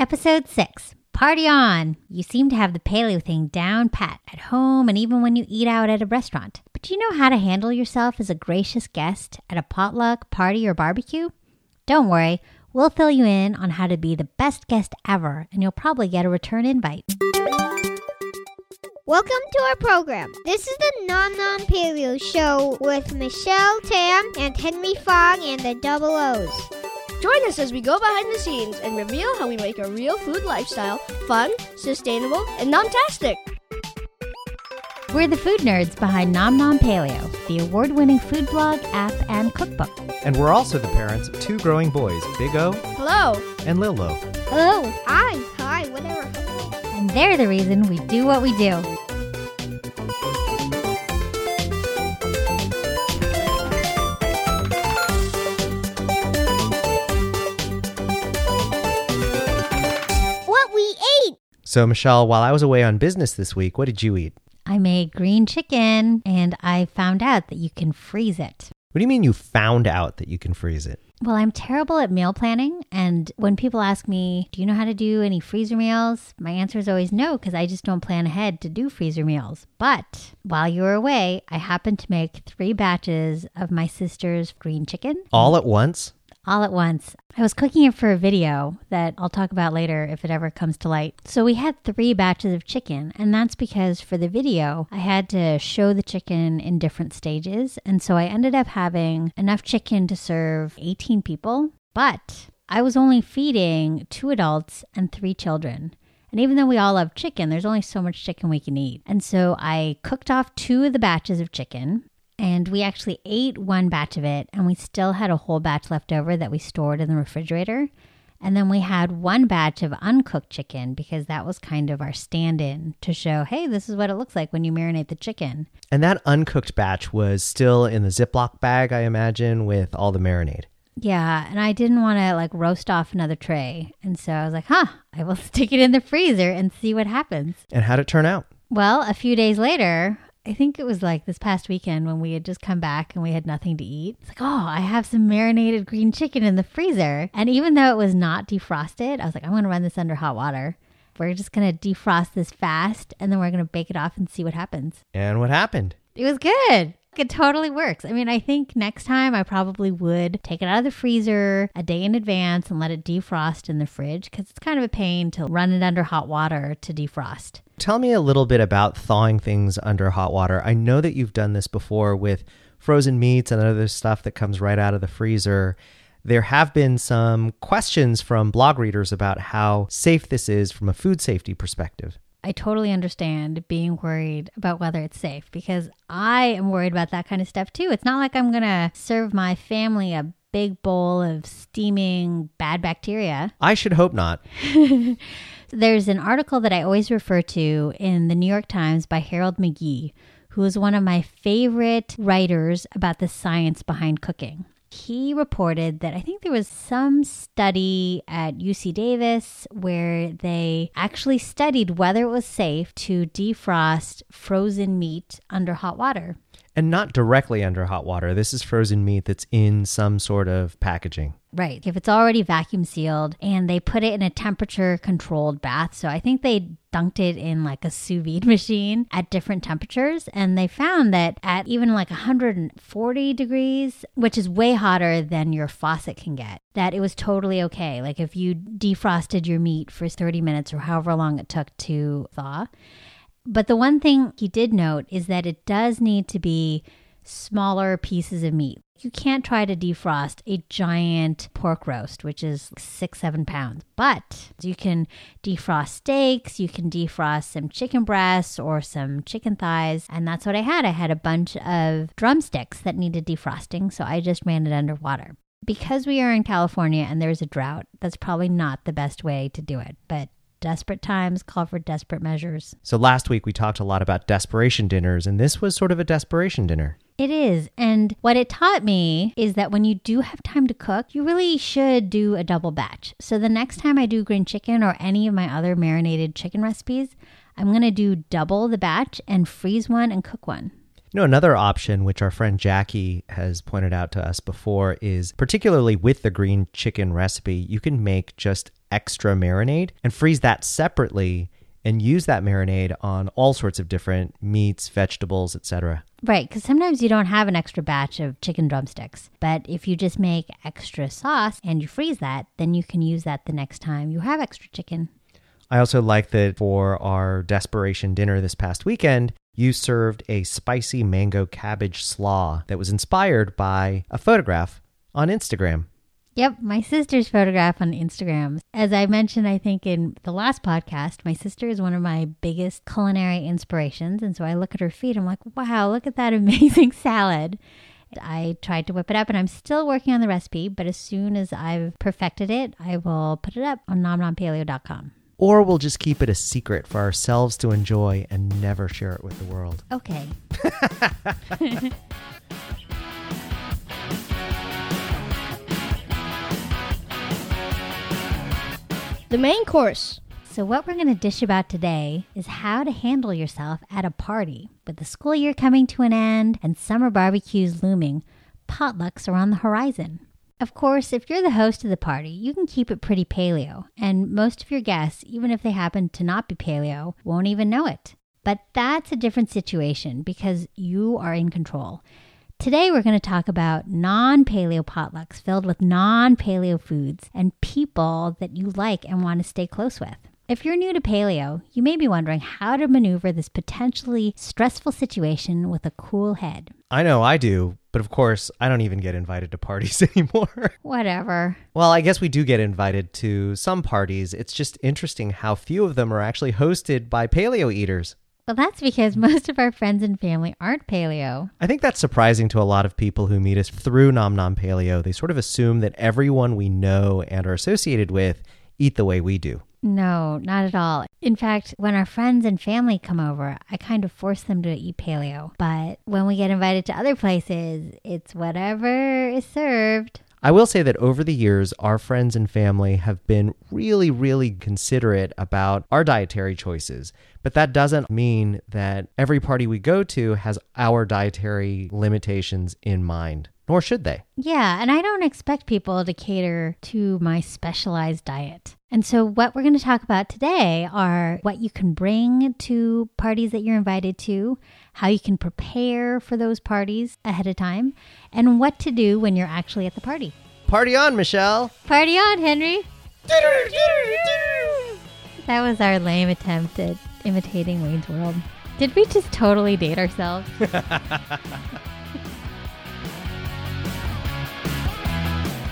Episode 6 Party on! You seem to have the paleo thing down pat at home and even when you eat out at a restaurant. But do you know how to handle yourself as a gracious guest at a potluck, party, or barbecue? Don't worry, we'll fill you in on how to be the best guest ever, and you'll probably get a return invite. Welcome to our program. This is the Nom Nom Paleo Show with Michelle Tam and Henry Fong and the Double O's. Join us as we go behind the scenes and reveal how we make a real food lifestyle fun, sustainable, and nom-tastic. We're the food nerds behind Nom Nom Paleo, the award winning food blog, app, and cookbook. And we're also the parents of two growing boys, Big O Hello. and Lil O. Hello. Hi. Hi. Whatever. And they're the reason we do what we do. So, Michelle, while I was away on business this week, what did you eat? I made green chicken and I found out that you can freeze it. What do you mean you found out that you can freeze it? Well, I'm terrible at meal planning. And when people ask me, do you know how to do any freezer meals? My answer is always no, because I just don't plan ahead to do freezer meals. But while you were away, I happened to make three batches of my sister's green chicken All at once? All at once. I was cooking it for a video that I'll talk about later if it ever comes to light. So we had three batches of chicken, and that's because for the video, I had to show the chicken in different stages. And so I ended up having enough chicken to serve 18 people, but I was only feeding two adults and three children. And even though we all love chicken, there's only so much chicken we can eat. And so I cooked off two of the batches of chicken and we actually ate one batch of it and we still had a whole batch left over that we stored in the refrigerator and then we had one batch of uncooked chicken because that was kind of our stand-in to show hey this is what it looks like when you marinate the chicken And that uncooked batch was still in the Ziploc bag, I imagine, with all the marinade. yeah and i didn't want to like roast off another tray and so i was like huh i will stick it in the freezer and see what happens And how'd it turn out? Well, a few days later, I think it was like this past weekend when we had just come back and we had nothing to eat. It's like, oh, I have some marinated green chicken in the freezer. And even though it was not defrosted, I was like, I'm going to run this under hot water. We're just going to defrost this fast and then we're going to bake it off and see what happens. And what happened? It was good. It totally works. I mean, I think next time I probably would take it out of the freezer a day in advance and let it defrost in the fridge because it's kind of a pain to run it under hot water to defrost. Tell me a little bit about thawing things under hot water. I know that you've done this before with frozen meats and other stuff that comes right out of the freezer. There have been some questions from blog readers about how safe this is from a food safety perspective. I totally understand being worried about whether it's safe because I am worried about that kind of stuff too. It's not like I'm going to serve my family a big bowl of steaming bad bacteria. I should hope not. There's an article that I always refer to in the New York Times by Harold McGee, who is one of my favorite writers about the science behind cooking. He reported that I think there was some study at UC Davis where they actually studied whether it was safe to defrost frozen meat under hot water. And not directly under hot water. This is frozen meat that's in some sort of packaging. Right. If it's already vacuum sealed and they put it in a temperature controlled bath. So I think they dunked it in like a sous vide machine at different temperatures. And they found that at even like 140 degrees, which is way hotter than your faucet can get, that it was totally okay. Like if you defrosted your meat for 30 minutes or however long it took to thaw. But the one thing he did note is that it does need to be smaller pieces of meat. You can't try to defrost a giant pork roast, which is six, seven pounds, but you can defrost steaks, you can defrost some chicken breasts or some chicken thighs. And that's what I had. I had a bunch of drumsticks that needed defrosting, so I just ran it under water. Because we are in California and there's a drought, that's probably not the best way to do it, but desperate times call for desperate measures. So last week we talked a lot about desperation dinners, and this was sort of a desperation dinner. It is. And what it taught me is that when you do have time to cook, you really should do a double batch. So the next time I do green chicken or any of my other marinated chicken recipes, I'm going to do double the batch and freeze one and cook one. You know, another option, which our friend Jackie has pointed out to us before, is particularly with the green chicken recipe, you can make just extra marinade and freeze that separately and use that marinade on all sorts of different meats, vegetables, etc. Right, because sometimes you don't have an extra batch of chicken drumsticks. But if you just make extra sauce and you freeze that, then you can use that the next time you have extra chicken. I also like that for our desperation dinner this past weekend, you served a spicy mango cabbage slaw that was inspired by a photograph on Instagram. Yep, my sister's photograph on Instagram. As I mentioned, I think in the last podcast, my sister is one of my biggest culinary inspirations. And so I look at her feed, I'm like, wow, look at that amazing salad. I tried to whip it up and I'm still working on the recipe, but as soon as I've perfected it, I will put it up on nomnompaleo.com. Or we'll just keep it a secret for ourselves to enjoy and never share it with the world. Okay. main course. So, what we're going to dish about today is how to handle yourself at a party. With the school year coming to an end and summer barbecues looming, potlucks are on the horizon. Of course, if you're the host of the party, you can keep it pretty paleo, and most of your guests, even if they happen to not be paleo, won't even know it. But that's a different situation because you are in control. Today, we're going to talk about non paleo potlucks filled with non paleo foods and people that you like and want to stay close with. If you're new to paleo, you may be wondering how to maneuver this potentially stressful situation with a cool head. I know I do, but of course, I don't even get invited to parties anymore. Whatever. well, I guess we do get invited to some parties. It's just interesting how few of them are actually hosted by paleo eaters. Well, that's because most of our friends and family aren't paleo. I think that's surprising to a lot of people who meet us through Nom Nom Paleo. They sort of assume that everyone we know and are associated with eat the way we do. No, not at all. In fact, when our friends and family come over, I kind of force them to eat paleo. But when we get invited to other places, it's whatever is served. I will say that over the years, our friends and family have been really, really considerate about our dietary choices. But that doesn't mean that every party we go to has our dietary limitations in mind, nor should they. Yeah, and I don't expect people to cater to my specialized diet. And so, what we're going to talk about today are what you can bring to parties that you're invited to, how you can prepare for those parties ahead of time, and what to do when you're actually at the party. Party on, Michelle! Party on, Henry! That was our lame attempt at imitating Wayne's World. Did we just totally date ourselves?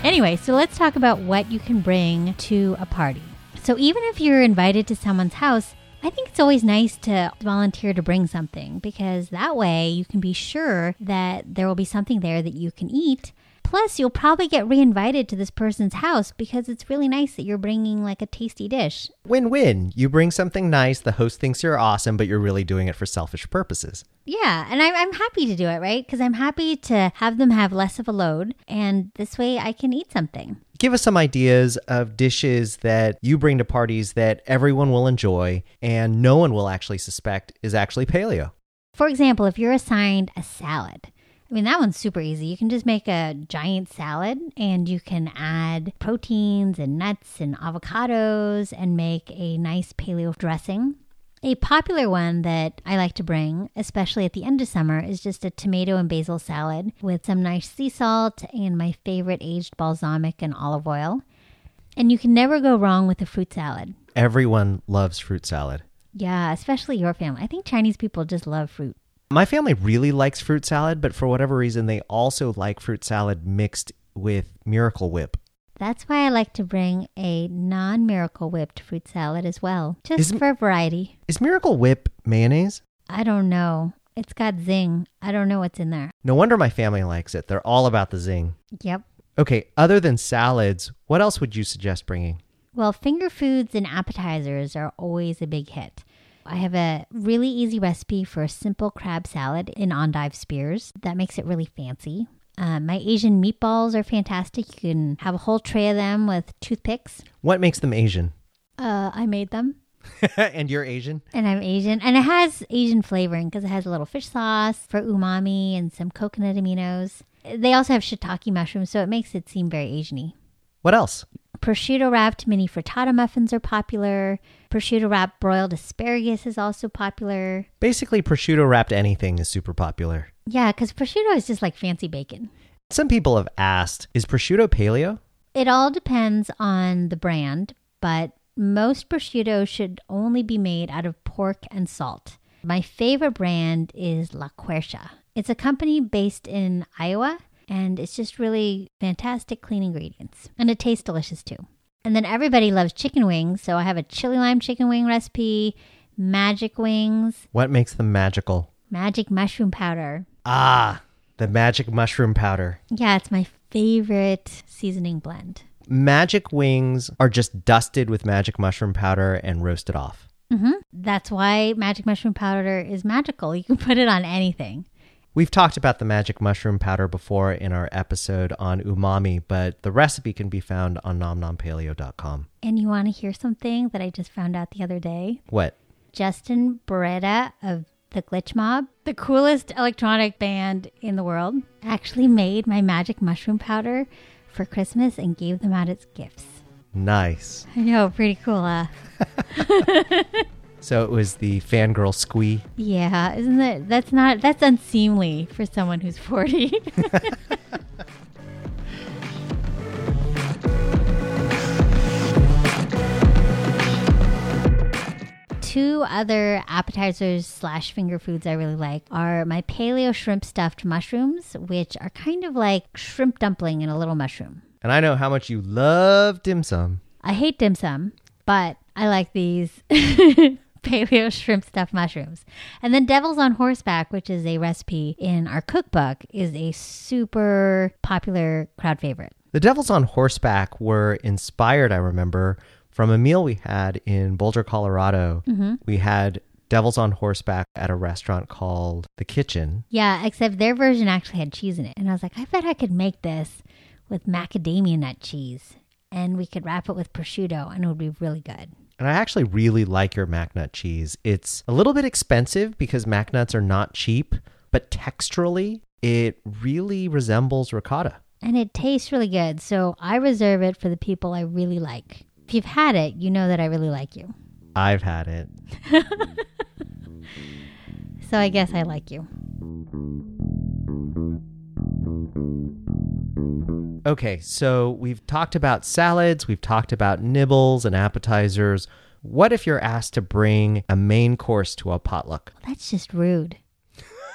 anyway, so let's talk about what you can bring to a party. So, even if you're invited to someone's house, I think it's always nice to volunteer to bring something because that way you can be sure that there will be something there that you can eat. Plus, you'll probably get reinvited to this person's house because it's really nice that you're bringing like a tasty dish. Win win. You bring something nice, the host thinks you're awesome, but you're really doing it for selfish purposes. Yeah, and I'm, I'm happy to do it, right? Because I'm happy to have them have less of a load, and this way I can eat something. Give us some ideas of dishes that you bring to parties that everyone will enjoy and no one will actually suspect is actually paleo. For example, if you're assigned a salad, I mean, that one's super easy. You can just make a giant salad and you can add proteins and nuts and avocados and make a nice paleo dressing. A popular one that I like to bring, especially at the end of summer, is just a tomato and basil salad with some nice sea salt and my favorite aged balsamic and olive oil. And you can never go wrong with a fruit salad. Everyone loves fruit salad. Yeah, especially your family. I think Chinese people just love fruit. My family really likes fruit salad, but for whatever reason, they also like fruit salad mixed with Miracle Whip. That's why I like to bring a non miracle whipped fruit salad as well, just Isn't- for variety. Is Miracle Whip mayonnaise? I don't know. It's got zing. I don't know what's in there. No wonder my family likes it. They're all about the zing. Yep. Okay, other than salads, what else would you suggest bringing? Well, finger foods and appetizers are always a big hit. I have a really easy recipe for a simple crab salad in endive spears that makes it really fancy. Uh, my Asian meatballs are fantastic. You can have a whole tray of them with toothpicks. What makes them Asian? Uh, I made them. and you're Asian? And I'm Asian. And it has Asian flavoring because it has a little fish sauce for umami and some coconut aminos. They also have shiitake mushrooms, so it makes it seem very Asian y. What else? Prosciutto wrapped mini frittata muffins are popular. Prosciutto wrapped broiled asparagus is also popular. Basically, prosciutto wrapped anything is super popular. Yeah, because prosciutto is just like fancy bacon. Some people have asked, is prosciutto paleo? It all depends on the brand, but most prosciutto should only be made out of pork and salt. My favorite brand is La Quercia. It's a company based in Iowa, and it's just really fantastic clean ingredients. And it tastes delicious too. And then everybody loves chicken wings, so I have a chili lime chicken wing recipe, magic wings, What makes them magical? magic mushroom powder. Ah, the magic mushroom powder. Yeah, it's my favorite seasoning blend. Magic wings are just dusted with magic mushroom powder and roasted off. hmm That's why magic mushroom powder is magical. You can put it on anything. We've talked about the magic mushroom powder before in our episode on umami, but the recipe can be found on nomnompaleo.com. And you want to hear something that I just found out the other day? What? Justin Boreta of the Glitch Mob, the coolest electronic band in the world, actually made my magic mushroom powder for Christmas and gave them out as gifts. Nice. I know, pretty cool, huh? So it was the fangirl squee. Yeah, isn't that that's not that's unseemly for someone who's 40. Two other appetizers slash finger foods I really like are my paleo shrimp stuffed mushrooms, which are kind of like shrimp dumpling in a little mushroom. And I know how much you love dim sum. I hate dim sum, but I like these paleo shrimp stuffed mushrooms. And then Devil's on Horseback, which is a recipe in our cookbook, is a super popular crowd favorite. The Devils on Horseback were inspired, I remember, from a meal we had in Boulder, Colorado. Mm-hmm. We had Devils on Horseback at a restaurant called The Kitchen. Yeah, except their version actually had cheese in it. And I was like, I bet I could make this with macadamia nut cheese. And we could wrap it with prosciutto and it would be really good. And I actually really like your MacNut cheese. It's a little bit expensive because MacNuts are not cheap, but texturally, it really resembles ricotta. And it tastes really good. So I reserve it for the people I really like. If you've had it, you know that I really like you. I've had it. So I guess I like you. Okay, so we've talked about salads, we've talked about nibbles and appetizers. What if you're asked to bring a main course to a potluck? That's just rude.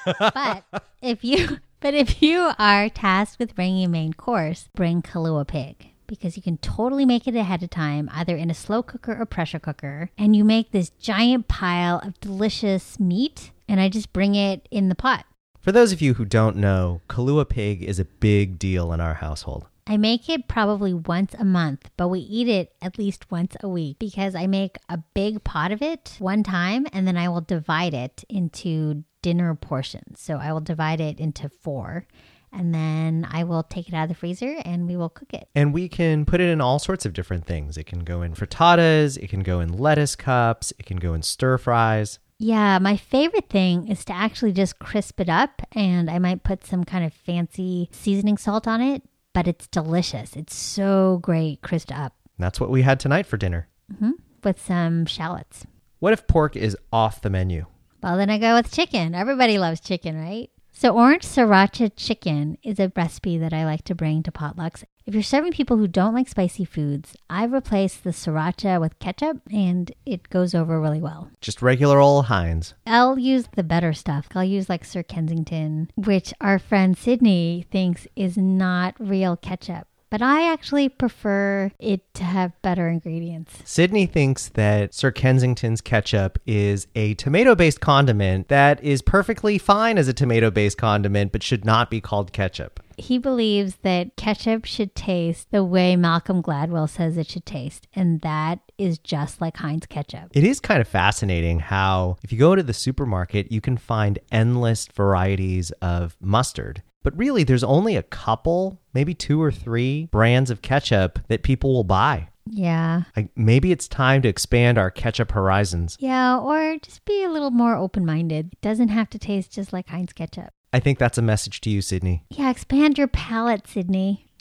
but if you but if you are tasked with bringing a main course, bring Kahlua pig because you can totally make it ahead of time either in a slow cooker or pressure cooker and you make this giant pile of delicious meat and I just bring it in the pot. For those of you who don't know, Kahlua pig is a big deal in our household. I make it probably once a month, but we eat it at least once a week because I make a big pot of it one time and then I will divide it into dinner portions. So I will divide it into four and then I will take it out of the freezer and we will cook it. And we can put it in all sorts of different things. It can go in frittatas, it can go in lettuce cups, it can go in stir fries. Yeah, my favorite thing is to actually just crisp it up and I might put some kind of fancy seasoning salt on it, but it's delicious. It's so great crisped up That's what we had tonight for dinner. Mm-hmm. with some shallots. What if pork is off the menu? Well, then I go with chicken. Everybody loves chicken, right? So, orange sriracha chicken is a recipe that I like to bring to potlucks. If you're serving people who don't like spicy foods, I've replaced the sriracha with ketchup and it goes over really well. Just regular old Heinz. I'll use the better stuff. I'll use like Sir Kensington, which our friend Sydney thinks is not real ketchup. But I actually prefer it to have better ingredients. Sydney thinks that Sir Kensington's ketchup is a tomato based condiment that is perfectly fine as a tomato based condiment, but should not be called ketchup. He believes that ketchup should taste the way Malcolm Gladwell says it should taste, and that is just like Heinz ketchup. It is kind of fascinating how, if you go to the supermarket, you can find endless varieties of mustard. But really, there's only a couple, maybe two or three brands of ketchup that people will buy. Yeah. Like maybe it's time to expand our ketchup horizons. Yeah, or just be a little more open minded. It doesn't have to taste just like Heinz ketchup. I think that's a message to you, Sydney. Yeah, expand your palate, Sydney.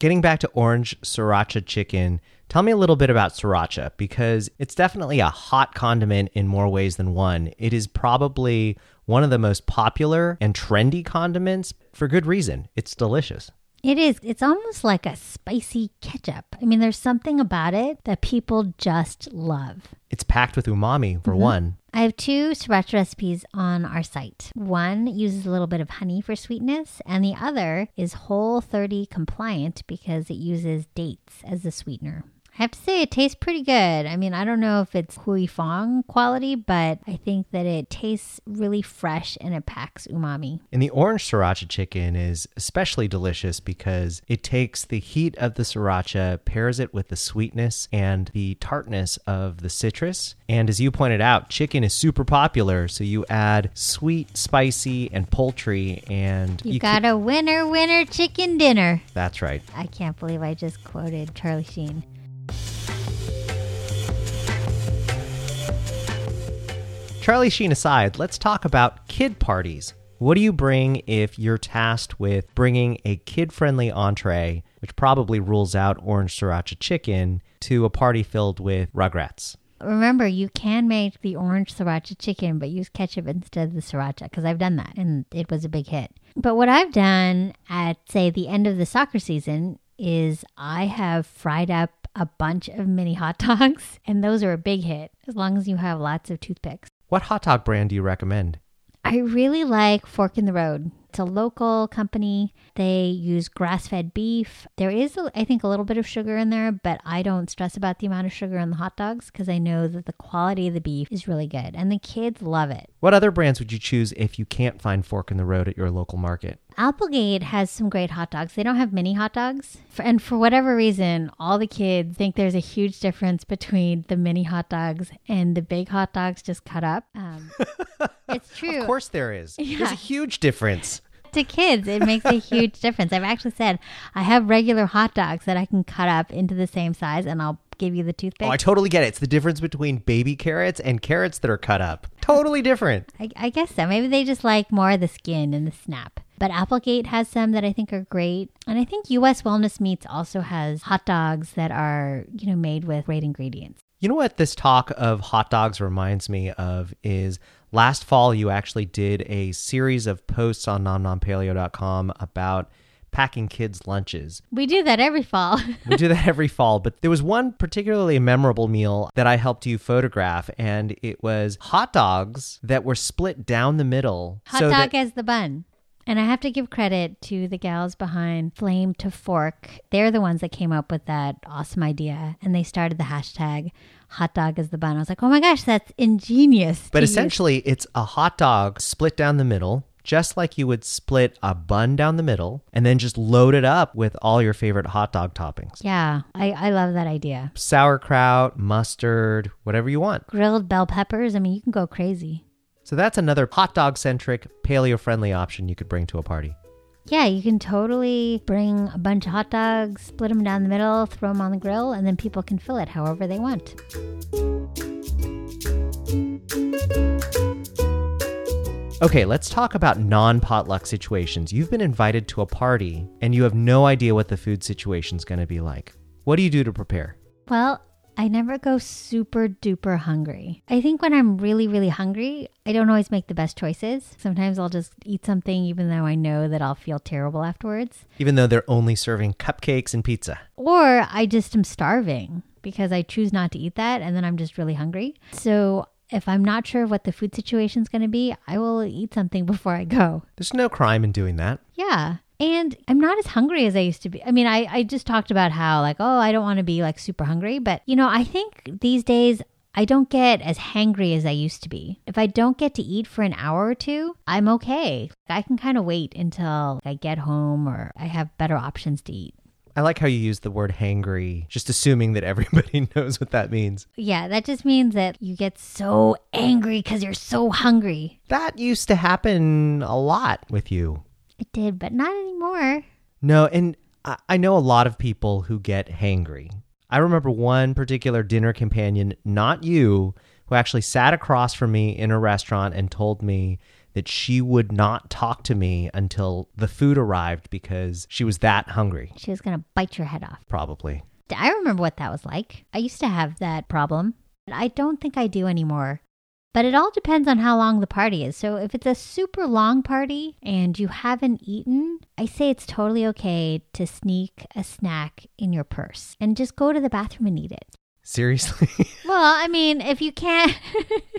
Getting back to orange sriracha chicken, tell me a little bit about sriracha because it's definitely a hot condiment in more ways than one. It is probably one of the most popular and trendy condiments for good reason. It's delicious. It is. It's almost like a spicy ketchup. I mean, there's something about it that people just love. It's packed with umami, for mm-hmm. one. I have two sriracha recipes on our site. One uses a little bit of honey for sweetness, and the other is Whole 30 compliant because it uses dates as the sweetener. I have to say, it tastes pretty good. I mean, I don't know if it's Huy Fong quality, but I think that it tastes really fresh and it packs umami. And the orange sriracha chicken is especially delicious because it takes the heat of the sriracha, pairs it with the sweetness and the tartness of the citrus. And as you pointed out, chicken is super popular, so you add sweet, spicy, and poultry, and You, can- got a winner, winner chicken dinner. That's right. I can't believe I just quoted Charlie Sheen. Charlie Sheen aside, let's talk about kid parties. What do you bring if you're tasked with bringing a kid friendly entree, which probably rules out orange sriracha chicken, to a party filled with rugrats? Remember, you can make the orange sriracha chicken, but use ketchup instead of the sriracha because I've done that and it was a big hit. But what I've done at, say, the end of the soccer season is I have fried up a bunch of mini hot dogs, and those are a big hit as long as you have lots of toothpicks. What hot dog brand do you recommend? I really like Fork in the Road. It's a local company. They use grass fed beef. There is, I think, a little bit of sugar in there, but I don't stress about the amount of sugar in the hot dogs because I know that the quality of the beef is really good and the kids love it. What other brands would you choose if you can't find Fork in the Road at your local market? Applegate has some great hot dogs. They don't have mini hot dogs. For, and for whatever reason, all the kids think there's a huge difference between the mini hot dogs and the big hot dogs just cut up. Um, it's true. Of course there is. There's a huge difference. to kids, it makes a huge difference. I've actually said I have regular hot dogs that I can cut up into the same size, and I'll give you the toothpick. Oh, I totally get it. It's the difference between baby carrots and carrots that are cut up. Totally different. I, I guess so. Maybe they just like more of the skin and the snap. But Applegate has some that I think are great, and I think U.S. Wellness Meats also has hot dogs that are you know made with great ingredients. You know what this talk of hot dogs reminds me of is last fall you actually did a series of posts on nomnompaleo.com about packing kids' lunches. We do that every fall. We do that every fall, but there was one particularly memorable meal that I helped you photograph, and it was hot dogs that were split down the middle. hot so dog that- as the bun. And I have to give credit to the gals behind Flame to Fork. They're the ones that came up with that awesome idea. And they started the hashtag hot dog is the bun. I was like, oh my gosh, that's ingenious. But to use. essentially, it's a hot dog split down the middle, just like you would split a bun down the middle, and then just load it up with all your favorite hot dog toppings Yeah, I, I love that idea. sauerkraut, mustard, whatever you want. Grilled bell peppers. I mean, you can go crazy. So that's another hot dog centric, paleo friendly option you could bring to a party. Yeah, you can totally bring a bunch of hot dogs, split them down the middle, throw them on the grill, and then people can fill it however they want. Okay, let's talk about non potluck situations. You've been invited to a party and you have no idea what the food situation's going to be like. What do you do to prepare? Well, I never go super duper hungry. I think when I'm really, really hungry, I don't always make the best choices. Sometimes I'll just eat something even though I know that I'll feel terrible afterwards. Even though they're only serving cupcakes and pizza. Or I just am starving because I choose not to eat that and then I'm just really hungry. So if I'm not sure what the food situation's going to be, I will eat something before I go. There's no crime in doing that. Yeah. And I'm not as hungry as I used to be. I mean, I, I just talked about how, like, oh, I don't want to be like super hungry. But, you know, I think these days I don't get as hangry as I used to be. If I don't get to eat for an hour or two, I'm okay. I can kind of wait until I get home or I have better options to eat. I like how you use the word hangry, just assuming that everybody knows what that means. Yeah, that just means that you get so angry because you're so hungry. That used to happen a lot with you. It did, but not anymore. No, and I I know a lot of people who get hangry. I remember one particular dinner companion, not you, who actually sat across from me in a restaurant and told me that she would not talk to me until the food arrived because she was that hungry, She was going to bite your head off. probably. I remember what that was like. I used to have that problem. But I don't think I do anymore. But it all depends on how long the party is. So if it's a super long party and you haven't eaten, I say it's totally okay to sneak a snack in your purse and just go to the bathroom and eat it. Seriously? Well, I mean, if you can't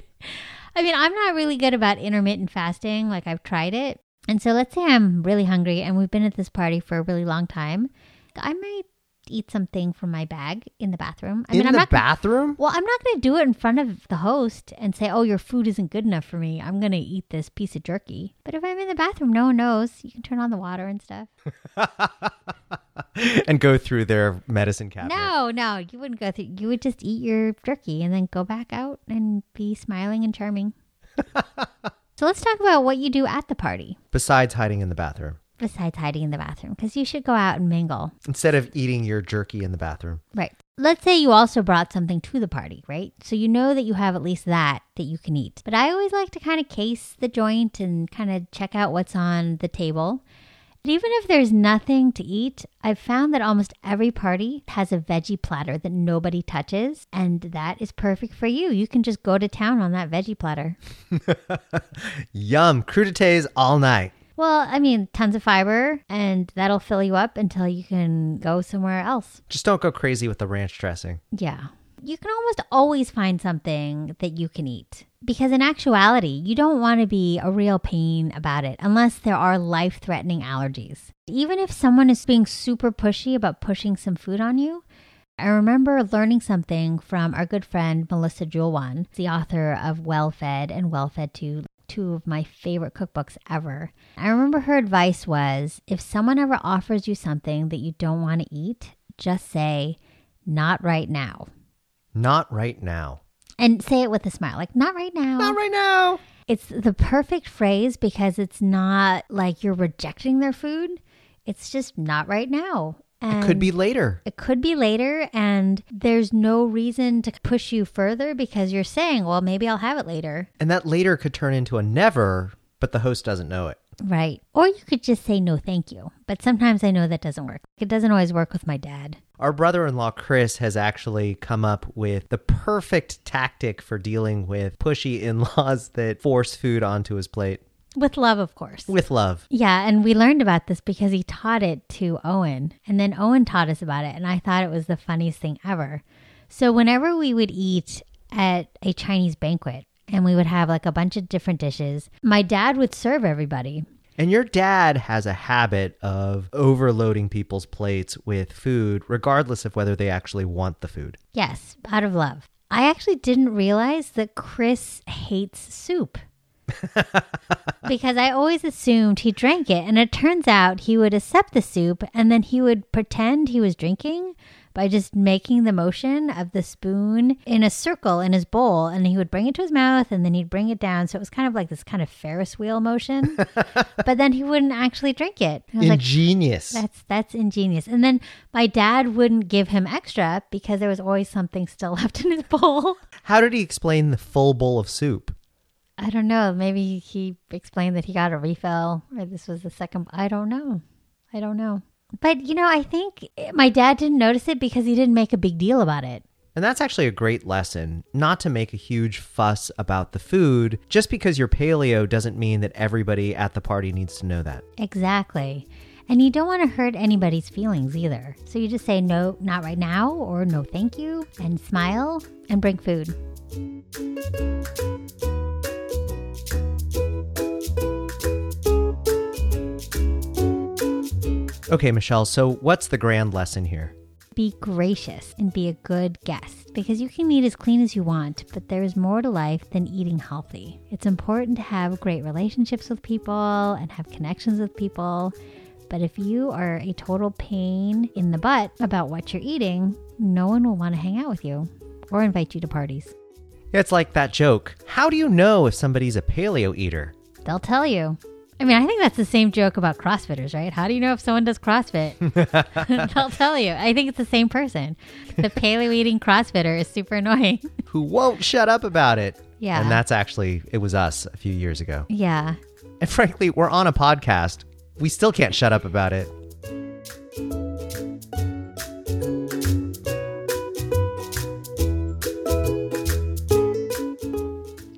I mean, I'm not really good about intermittent fasting. Like I've tried it. And so let's say I'm really hungry and we've been at this party for a really long time. I might eat something from my bag in the bathroom. I In mean, I'm the not bathroom? well, I'm not going to do it in front of the host and say, "Oh, your food isn't good enough for me. I'm going to eat this piece of jerky." But if I'm in the bathroom, no one knows. You can turn on the water and stuff. and go through their medicine cabinet. No, no, you wouldn't go through. You would just eat your jerky and then go back out and be smiling and charming. so let's talk about what you do at the party Besides hiding in the bathroom. Besides hiding in the bathroom because you should go out and mingle. Instead of eating your jerky in the bathroom. Right. Let's say you also brought something to the party, right? So you know that you have at least that that you can eat. But I always like to kind of case the joint and kind of check out what's on the table. And even if there's nothing to eat, I've found that almost every party has a veggie platter that nobody touches, and that is perfect for you. You can just go to town on that veggie platter. Yum. Crudités all night. Well, I mean, tons of fiber, and that'll fill you up until you can go somewhere else. Just don't go crazy with the ranch dressing. Yeah. You can almost always find something that you can eat. Because in actuality, you don't want to be a real pain about it unless there are life threatening allergies. Even if someone is being super pushy about pushing some food on you, I remember learning something from our good friend Melissa Joulwan, the author of Well Fed and Well Fed 2, two of my favorite cookbooks ever. I remember her advice was if someone ever offers you something that you don't want to eat, just say, not right now. Not right now. And say it with a smile, like, not right now. Not right now. It's the perfect phrase because it's not like you're rejecting their food. It's just not right now. It could be later. It could be later, and there's no reason to push you further because you're saying, well, maybe I'll have it later. And that later could turn into a never, but the host doesn't know it. Right. Or you could just say, no, thank you. But sometimes I know that doesn't work. It doesn't always work with my dad. Our brother in law, Chris, has actually come up with the perfect tactic for dealing with pushy in laws that force food onto his plate With love, of course. with love. Yeah, and we learned about this because he taught it to Owen. And then Owen taught us about it, and I thought it was the funniest thing ever. So, whenever we would eat at a Chinese banquet and we would have like a bunch of different dishes, my dad would serve everybody. And your dad has a habit of overloading people's plates with food, regardless of whether they actually want the food. Yes, out of love. I actually didn't realize that Chris hates soup. because I always assumed he drank it, and it turns out he would accept the soup and then he would pretend he was drinking by just making the motion of the spoon in a circle in his bowl, and he would bring it to his mouth and then he'd bring it down. So it was kind of like this kind of Ferris wheel motion, but then he wouldn't actually drink it. I was like, Ingenious. that's that's ingenious. And then my dad wouldn't give him extra because there was always something still left in his bowl. How did he explain the full bowl of soup? I don't know. Maybe he explained that he got a refill or this was the second. I don't know. I don't know. But you know, I think my dad didn't notice it because he didn't make a big deal about it. And that's actually a great lesson not to make a huge fuss about the food. Just because you're paleo doesn't mean that everybody at the party needs to know that. Exactly. And you don't want to hurt anybody's feelings either. So you just say no, not right now, or no, thank you, and smile and bring food. Okay, Michelle, so what's the grand lesson here? Be gracious and be a good guest because you can eat as clean as you want, but there is more to life than eating healthy. It's important to have great relationships with people and have connections with people. But if you are a total pain in the butt about what you're eating, no one will want to hang out with you or invite you to parties. It's like that joke. How do you know if somebody's a paleo eater? They'll tell you. I mean, I think that's the same joke about CrossFitters, right? How do you know if someone does CrossFit? They'll tell you. I think it's the same person. The paleo eating CrossFitter is super annoying. Who won't shut up about it? Yeah. And that's actually, it was us a few years ago. Yeah. And frankly, we're on a podcast. We still can't shut up about it.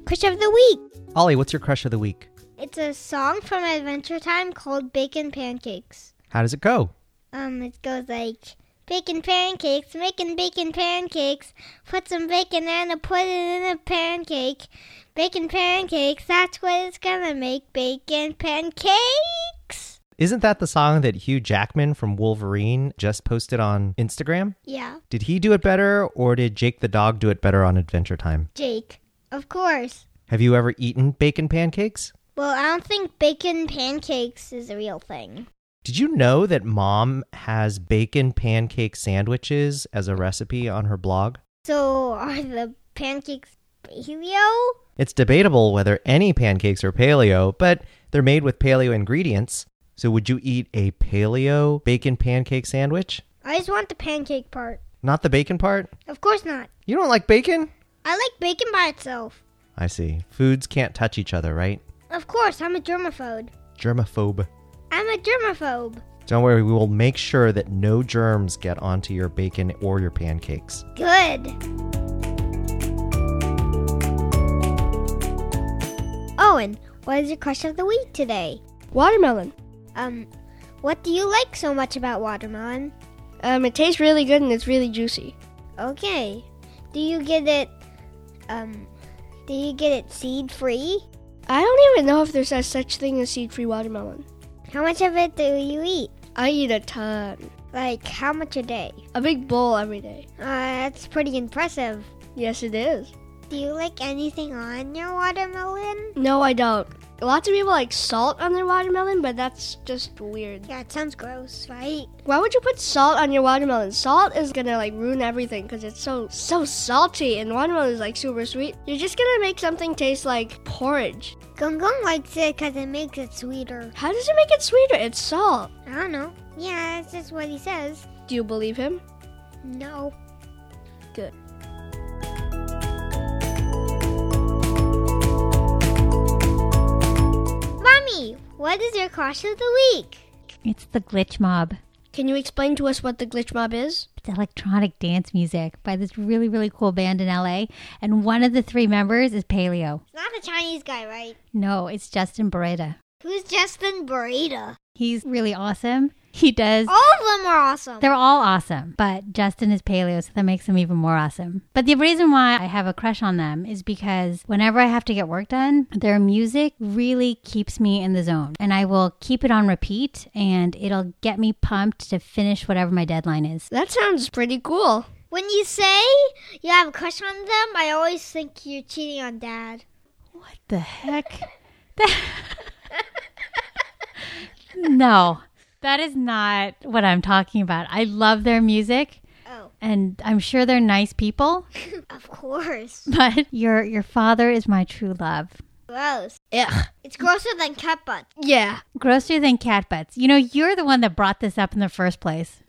Crush of the week. Ollie, what's your crush of the week? It's a song from Adventure Time called Bacon Pancakes. How does it go? Um, it goes like bacon pancakes, making bacon pancakes. Put some bacon in and put it in a pancake. Bacon pancakes, that's what it's gonna make. Bacon pancakes. Isn't that the song that Hugh Jackman from Wolverine just posted on Instagram? Yeah, Did he do it better or did Jake the dog do it better on Adventure Time? Jake. Of course. Have you ever eaten bacon pancakes? Well, I don't think bacon pancakes is a real thing. Did you know that mom has bacon pancake sandwiches as a recipe on her blog? So are the pancakes paleo? It's debatable whether any pancakes are paleo, but they're made with paleo ingredients. So would you eat a paleo bacon pancake sandwich? I just want the pancake part. Not the bacon part? Of course not. You don't like bacon? I like bacon by itself. I see. Foods can't touch each other, right? Of course, I'm a germaphobe. Germaphobe. I'm a germaphobe. Don't worry, we will make sure that no germs get onto your bacon or your pancakes. Good. Owen, what is your crush of the week today? Watermelon. Um, what do you like so much about watermelon? Um, it tastes really good and it's really juicy. Okay. Do you get it, um, do you get it seed free? I don't even know if there's a such thing as seed-free watermelon. How much of it do you eat? I eat a ton. Like, how much a day? A big bowl every day. Uh, that's pretty impressive. Yes, it is. Do you like anything on your watermelon? No, I don't. Lots of people like salt on their watermelon, but that's just weird. Yeah, it sounds gross, right? Why would you put salt on your watermelon? Salt is gonna like ruin everything because it's so so salty, and watermelon is like super sweet. You're just gonna make something taste like porridge. Gung Gung likes it because it makes it sweeter. How does it make it sweeter? It's salt. I don't know. Yeah, that's just what he says. Do you believe him? No. Good. Mommy, what is your crush of the week? It's the Glitch Mob. Can you explain to us what the glitch mob is? It's electronic dance music by this really, really cool band in LA. And one of the three members is paleo. It's not a Chinese guy, right? No, it's Justin Boreta. Who's Justin Burrito? He's really awesome. He does. All of them are awesome. They're all awesome, but Justin is paleo, so that makes them even more awesome. But the reason why I have a crush on them is because whenever I have to get work done, their music really keeps me in the zone. And I will keep it on repeat, and it'll get me pumped to finish whatever my deadline is. That sounds pretty cool. when you say you have a crush on them, I always think you're cheating on dad. What the heck? No, that is not what I'm talking about. I love their music. Oh, And I'm sure they're nice people, of course. but your your father is my true love. Gross. Ugh. It's grosser than cat butts. Yeah. Grosser than cat butts. You know, you're the one that brought this up in the first place.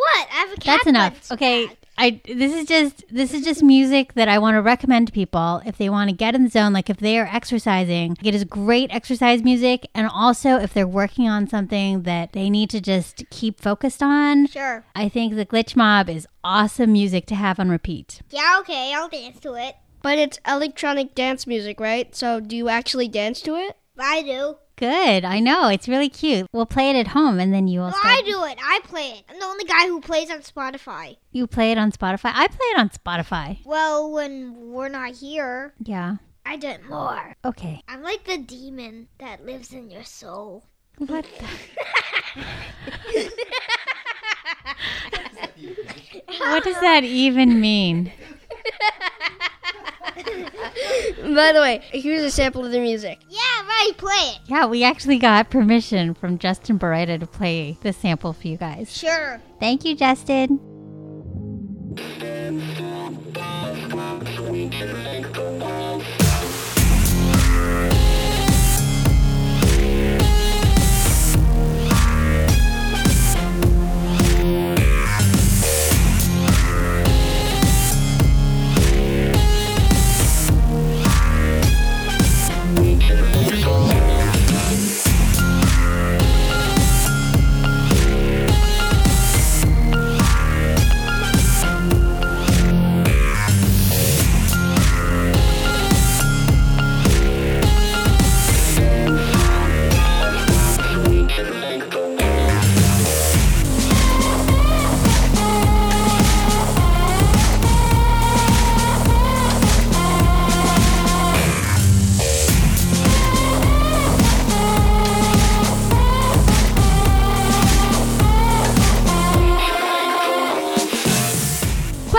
What? I have a cat That's enough. butt. Okay. I this is just this is just music that I want to recommend to people if they want to get in the zone like if they are exercising. It is great exercise music and also if they're working on something that they need to just keep focused on. Sure. I think the Glitch Mob is awesome music to have on repeat. Yeah, okay, I'll dance to it. But it's electronic dance music, right? So do you actually dance to it? I do. Good. I know. It's really cute. We'll play it at home and then you will Well, start I do it. I play it. I'm the only guy who plays on Spotify. You play it on Spotify? I play it on Spotify. Well, when we're not here, Yeah. I do it more. Okay. I'm like the demon that lives in your soul. What the? what does that even mean? By the way, here's a sample of the music. Yeah, play it. Yeah, we actually got permission from Justin Boreta to play the sample for you guys. Sure. Thank you, Justin.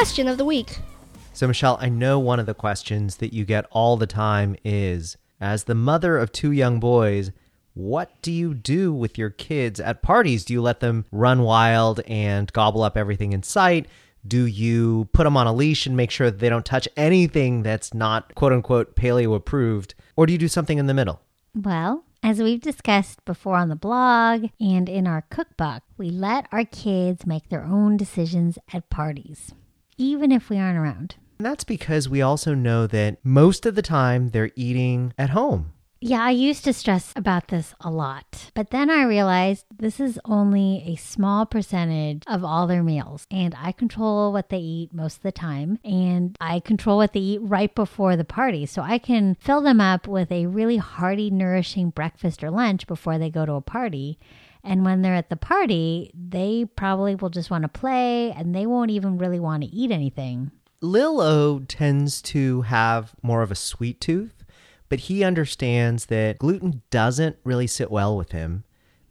Question of the week. So, Michelle, I know one of the questions that you get all the time is as the mother of two young boys, what do you do with your kids at parties? Do you let them run wild and gobble up everything in sight? Do you put them on a leash and make sure that they don't touch anything that's not quote unquote paleo approved? Or do you do something in the middle? Well, as we've discussed before on the blog and in our cookbook, we let our kids make their own decisions at parties, even if we aren't around. And that's because we also know that most of the time they're eating at home. Yeah, I used to stress about this a lot, but then I realized this is only a small percentage of all their meals, and I control what they eat most of the time, and I control what they eat right before the party. So I can fill them up with a really hearty, nourishing breakfast or lunch before they go to a party. And when they're at the party, they probably will just want to play and they won't even really want to eat anything. Lil O tends to have more of a sweet tooth, but he understands that gluten doesn't really sit well with him.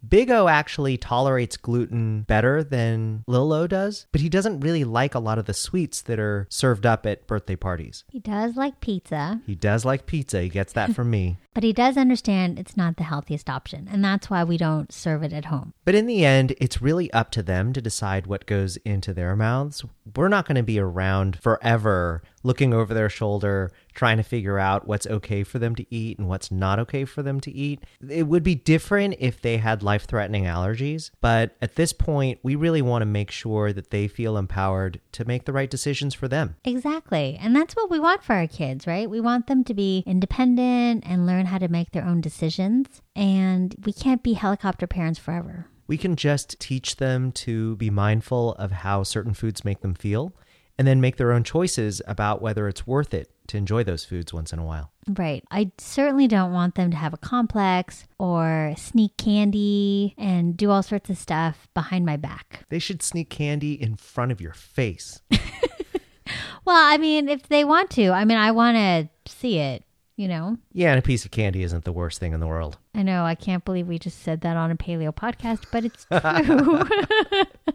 Big O actually tolerates gluten better than Lil O does, but he doesn't really like a lot of the sweets that are served up at birthday parties. He does like pizza, He does like pizza, he gets that from me. but he does understand it's not the healthiest option, and that's why we don't serve it at home. But in the end, it's really up to them to decide what goes into their mouths. We're not going to be around forever looking over their shoulder, trying to figure out what's okay for them to eat and what's not okay for them to eat. It would be different if they had life threatening allergies. But at this point, we really want to make sure that they feel empowered to make the right decisions for them. Exactly. And that's what we want for our kids, right? We want them to be independent and learn how to make their own decisions. And we can't be helicopter parents forever. We can just teach them to be mindful of how certain foods make them feel and then make their own choices about whether it's worth it to enjoy those foods once in a while. Right. I certainly don't want them to have a complex or sneak candy and do all sorts of stuff behind my back. They should sneak candy in front of your face. Well, I mean, if they want to, I mean, I want to see it, you know? Yeah, and a piece of candy isn't the worst thing in the world. I know, I can't believe we just said that on a paleo podcast, but it's true.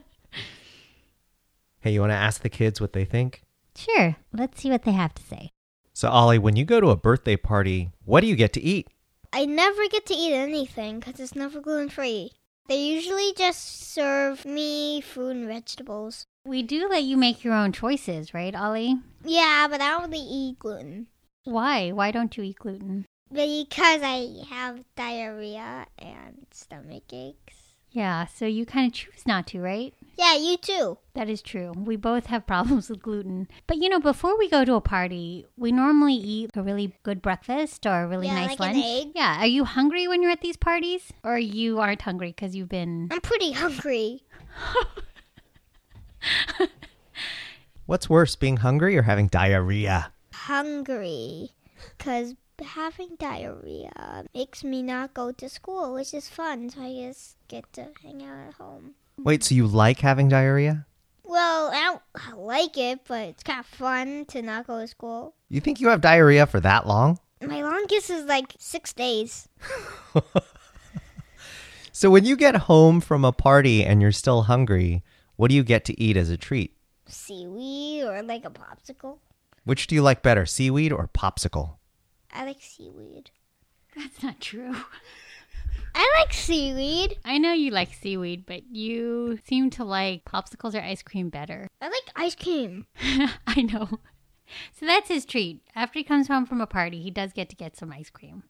Hey, you want to ask the kids what they think? sure. Let's see what they have to say. So, Ollie, when you go to a birthday party, what do you get to eat? I never get to eat anything because it's never gluten free. They usually just serve me fruit and vegetables. We do let you make your own choices, right, Ollie? Yeah, but I don't eat gluten Why? Why don't you eat gluten? because I have diarrhea and stomach aches. Yeah, so you kind of choose not to, right? Yeah, you too. That is true. We both have problems with gluten. But you know, before we go to a party, we normally eat a really good breakfast or a really Yeah, nice like an lunch. egg. Yeah. Are you hungry when you're at these parties? Or you aren't hungry because you've been. I'm pretty hungry. What's worse, being hungry or having diarrhea? Hungry. Because having diarrhea makes me not go to school, which is fun. So I just get to hang out at home. Wait, so you like having diarrhea? Well, I don't like it, but it's kind of fun to not go to school. You think you have diarrhea for that long? My longest is like six days. So, when you get home from a party and you're still hungry, what do you get to eat as a treat? Seaweed or like a popsicle. Which do you like better, seaweed or popsicle? I like seaweed. That's not true. I like seaweed. I know you like seaweed, but you seem to like popsicles or ice cream better. I like ice cream. I know. So that's his treat. After he comes home from a party, he does get to get some ice cream.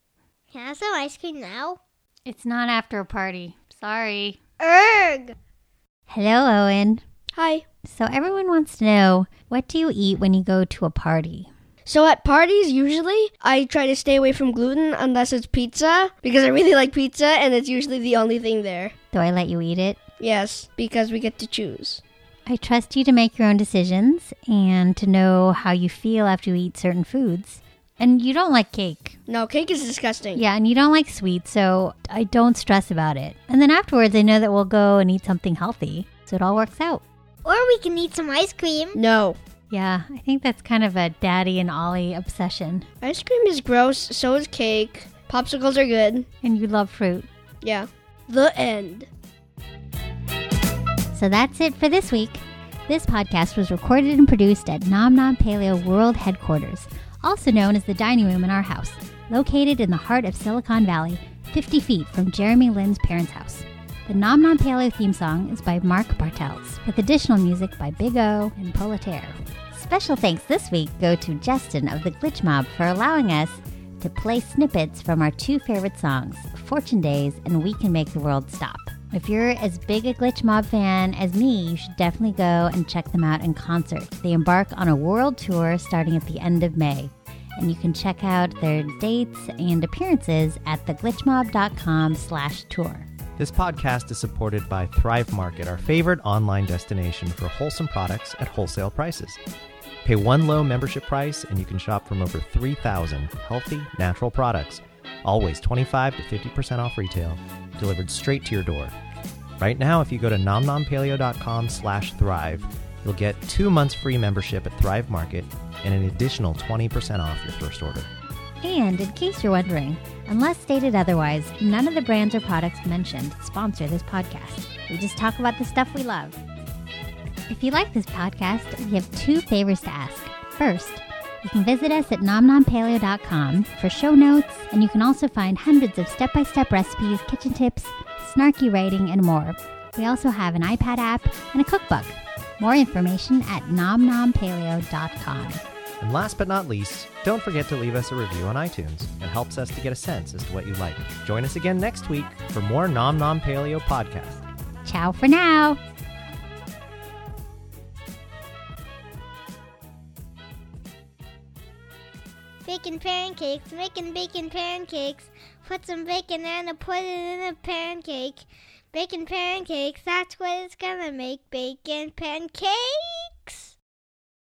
Can I have some ice cream now? It's not after a party. Sorry. Erg! Hello, Owen. Hi. So everyone wants to know what do you eat when you go to a party? So at parties, usually I try to stay away from gluten unless it's pizza because I really like pizza and it's usually the only thing there. Do I let you eat it? Yes, because we get to choose. I trust you to make your own decisions and to know how you feel after you eat certain foods. And you don't like cake. No, cake is disgusting. Yeah, and you don't like sweets, so I don't stress about it. And then afterwards, I know that we'll go and eat something healthy. So it all works out. Or we can eat some ice cream. No. Yeah, I think that's kind of a daddy and Ollie obsession. Ice cream is gross, so is cake. Popsicles are good. And you love fruit. Yeah. The end. So that's it for this week. This podcast was recorded and produced at Nom Nom Paleo World Headquarters, also known as the dining room in our house, located in the heart of Silicon Valley, 50 feet from Jeremy Lin's parents' house. The Nom Nom Paleo theme song is by Mark Bartels, with additional music by Big O and Politaire. Special thanks this week go to Justin of the Glitch Mob for allowing us to play snippets from our two favorite songs, Fortune Days and We Can Make the World Stop. If you're as big a Glitch Mob fan as me, you should definitely go and check them out in concert. They embark on a world tour starting at the end of May. And you can check out their dates and appearances at theglitchmob.com slash tour. This podcast is supported by Thrive Market, our favorite online destination for wholesome products at wholesale prices. Pay one low membership price and you can shop from over 3,000 healthy, natural products, always 25 to 50% off retail, delivered straight to your door. Right now, if you go to nomnompaleo.com slash thrive, you'll get two months free membership at Thrive Market and an additional 20% off your first order. And in case you're wondering, unless stated otherwise, none of the brands or products mentioned sponsor this podcast. We just talk about the stuff we love. If you like this podcast, we have two favors to ask. First, you can visit us at nomnompaleo.com for show notes, and you can also find hundreds of step by step recipes, kitchen tips, snarky writing, and more. We also have an iPad app and a cookbook. More information at nomnompaleo.com. And last but not least, don't forget to leave us a review on iTunes. It helps us to get a sense as to what you like. Join us again next week for more Nom Nom Paleo podcast. Ciao for now. Bacon pancakes, making bacon pancakes. Put some bacon and put it in a pancake. Bacon pancakes, that's what it's gonna make. Bacon pancakes!